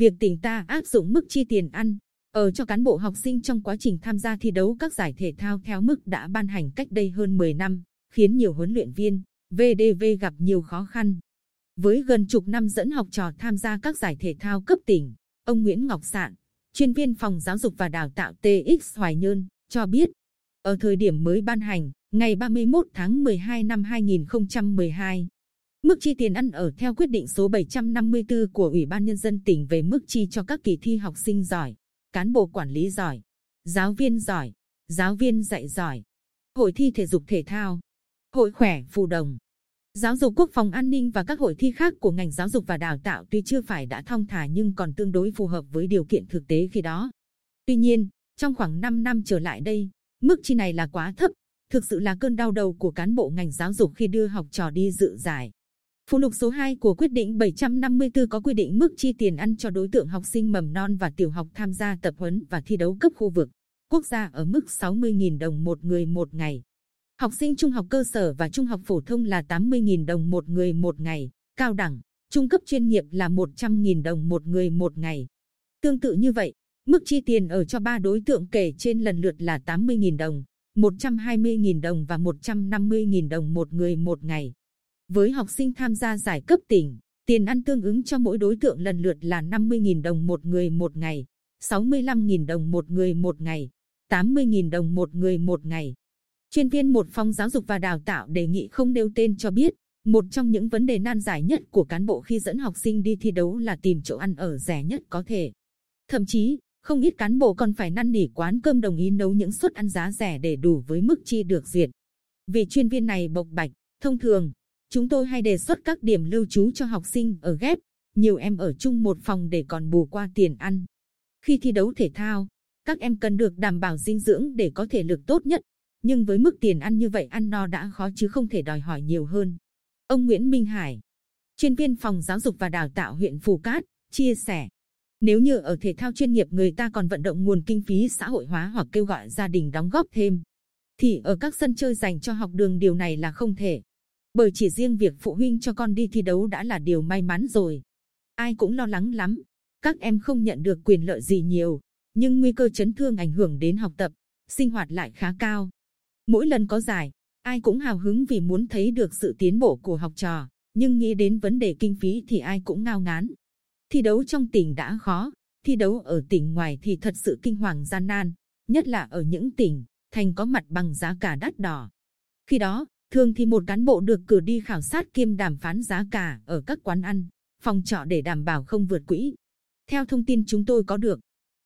việc tỉnh ta áp dụng mức chi tiền ăn ở cho cán bộ học sinh trong quá trình tham gia thi đấu các giải thể thao theo mức đã ban hành cách đây hơn 10 năm, khiến nhiều huấn luyện viên, VDV gặp nhiều khó khăn. Với gần chục năm dẫn học trò tham gia các giải thể thao cấp tỉnh, ông Nguyễn Ngọc Sạn, chuyên viên phòng giáo dục và đào tạo TX Hoài Nhơn, cho biết, ở thời điểm mới ban hành, ngày 31 tháng 12 năm 2012, Mức chi tiền ăn ở theo quyết định số 754 của Ủy ban Nhân dân tỉnh về mức chi cho các kỳ thi học sinh giỏi, cán bộ quản lý giỏi, giáo viên giỏi, giáo viên dạy giỏi, hội thi thể dục thể thao, hội khỏe phù đồng, giáo dục quốc phòng an ninh và các hội thi khác của ngành giáo dục và đào tạo tuy chưa phải đã thong thả nhưng còn tương đối phù hợp với điều kiện thực tế khi đó. Tuy nhiên, trong khoảng 5 năm trở lại đây, mức chi này là quá thấp, thực sự là cơn đau đầu của cán bộ ngành giáo dục khi đưa học trò đi dự giải. Phụ lục số 2 của quyết định 754 có quy định mức chi tiền ăn cho đối tượng học sinh mầm non và tiểu học tham gia tập huấn và thi đấu cấp khu vực, quốc gia ở mức 60.000 đồng một người một ngày. Học sinh trung học cơ sở và trung học phổ thông là 80.000 đồng một người một ngày, cao đẳng, trung cấp chuyên nghiệp là 100.000 đồng một người một ngày. Tương tự như vậy, mức chi tiền ở cho ba đối tượng kể trên lần lượt là 80.000 đồng, 120.000 đồng và 150.000 đồng một người một ngày. Với học sinh tham gia giải cấp tỉnh, tiền ăn tương ứng cho mỗi đối tượng lần lượt là 50.000 đồng một người một ngày, 65.000 đồng một người một ngày, 80.000 đồng một người một ngày. Chuyên viên một phòng giáo dục và đào tạo đề nghị không nêu tên cho biết, một trong những vấn đề nan giải nhất của cán bộ khi dẫn học sinh đi thi đấu là tìm chỗ ăn ở rẻ nhất có thể. Thậm chí, không ít cán bộ còn phải năn nỉ quán cơm đồng ý nấu những suất ăn giá rẻ để đủ với mức chi được duyệt. Vì chuyên viên này bộc bạch, thông thường, Chúng tôi hay đề xuất các điểm lưu trú cho học sinh ở ghép, nhiều em ở chung một phòng để còn bù qua tiền ăn. Khi thi đấu thể thao, các em cần được đảm bảo dinh dưỡng để có thể lực tốt nhất. Nhưng với mức tiền ăn như vậy ăn no đã khó chứ không thể đòi hỏi nhiều hơn. Ông Nguyễn Minh Hải, chuyên viên phòng giáo dục và đào tạo huyện Phù Cát, chia sẻ. Nếu như ở thể thao chuyên nghiệp người ta còn vận động nguồn kinh phí xã hội hóa hoặc kêu gọi gia đình đóng góp thêm, thì ở các sân chơi dành cho học đường điều này là không thể bởi chỉ riêng việc phụ huynh cho con đi thi đấu đã là điều may mắn rồi. Ai cũng lo lắng lắm, các em không nhận được quyền lợi gì nhiều, nhưng nguy cơ chấn thương ảnh hưởng đến học tập, sinh hoạt lại khá cao. Mỗi lần có giải, ai cũng hào hứng vì muốn thấy được sự tiến bộ của học trò, nhưng nghĩ đến vấn đề kinh phí thì ai cũng ngao ngán. Thi đấu trong tỉnh đã khó, thi đấu ở tỉnh ngoài thì thật sự kinh hoàng gian nan, nhất là ở những tỉnh thành có mặt bằng giá cả đắt đỏ. Khi đó, Thường thì một cán bộ được cử đi khảo sát kiêm đàm phán giá cả ở các quán ăn, phòng trọ để đảm bảo không vượt quỹ. Theo thông tin chúng tôi có được,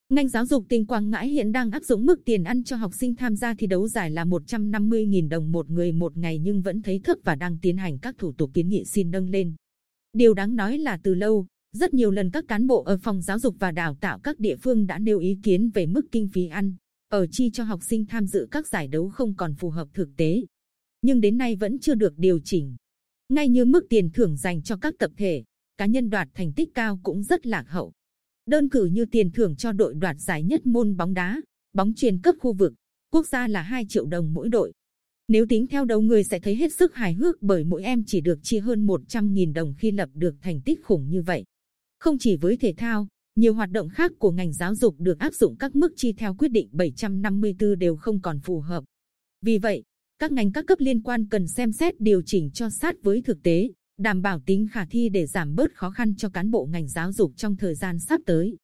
ngành giáo dục tỉnh Quảng Ngãi hiện đang áp dụng mức tiền ăn cho học sinh tham gia thi đấu giải là 150.000 đồng một người một ngày nhưng vẫn thấy thấp và đang tiến hành các thủ tục kiến nghị xin nâng lên. Điều đáng nói là từ lâu, rất nhiều lần các cán bộ ở phòng giáo dục và đào tạo các địa phương đã nêu ý kiến về mức kinh phí ăn, ở chi cho học sinh tham dự các giải đấu không còn phù hợp thực tế nhưng đến nay vẫn chưa được điều chỉnh. Ngay như mức tiền thưởng dành cho các tập thể, cá nhân đoạt thành tích cao cũng rất lạc hậu. Đơn cử như tiền thưởng cho đội đoạt giải nhất môn bóng đá, bóng truyền cấp khu vực, quốc gia là 2 triệu đồng mỗi đội. Nếu tính theo đầu người sẽ thấy hết sức hài hước bởi mỗi em chỉ được chia hơn 100.000 đồng khi lập được thành tích khủng như vậy. Không chỉ với thể thao, nhiều hoạt động khác của ngành giáo dục được áp dụng các mức chi theo quyết định 754 đều không còn phù hợp. Vì vậy, các ngành các cấp liên quan cần xem xét điều chỉnh cho sát với thực tế, đảm bảo tính khả thi để giảm bớt khó khăn cho cán bộ ngành giáo dục trong thời gian sắp tới.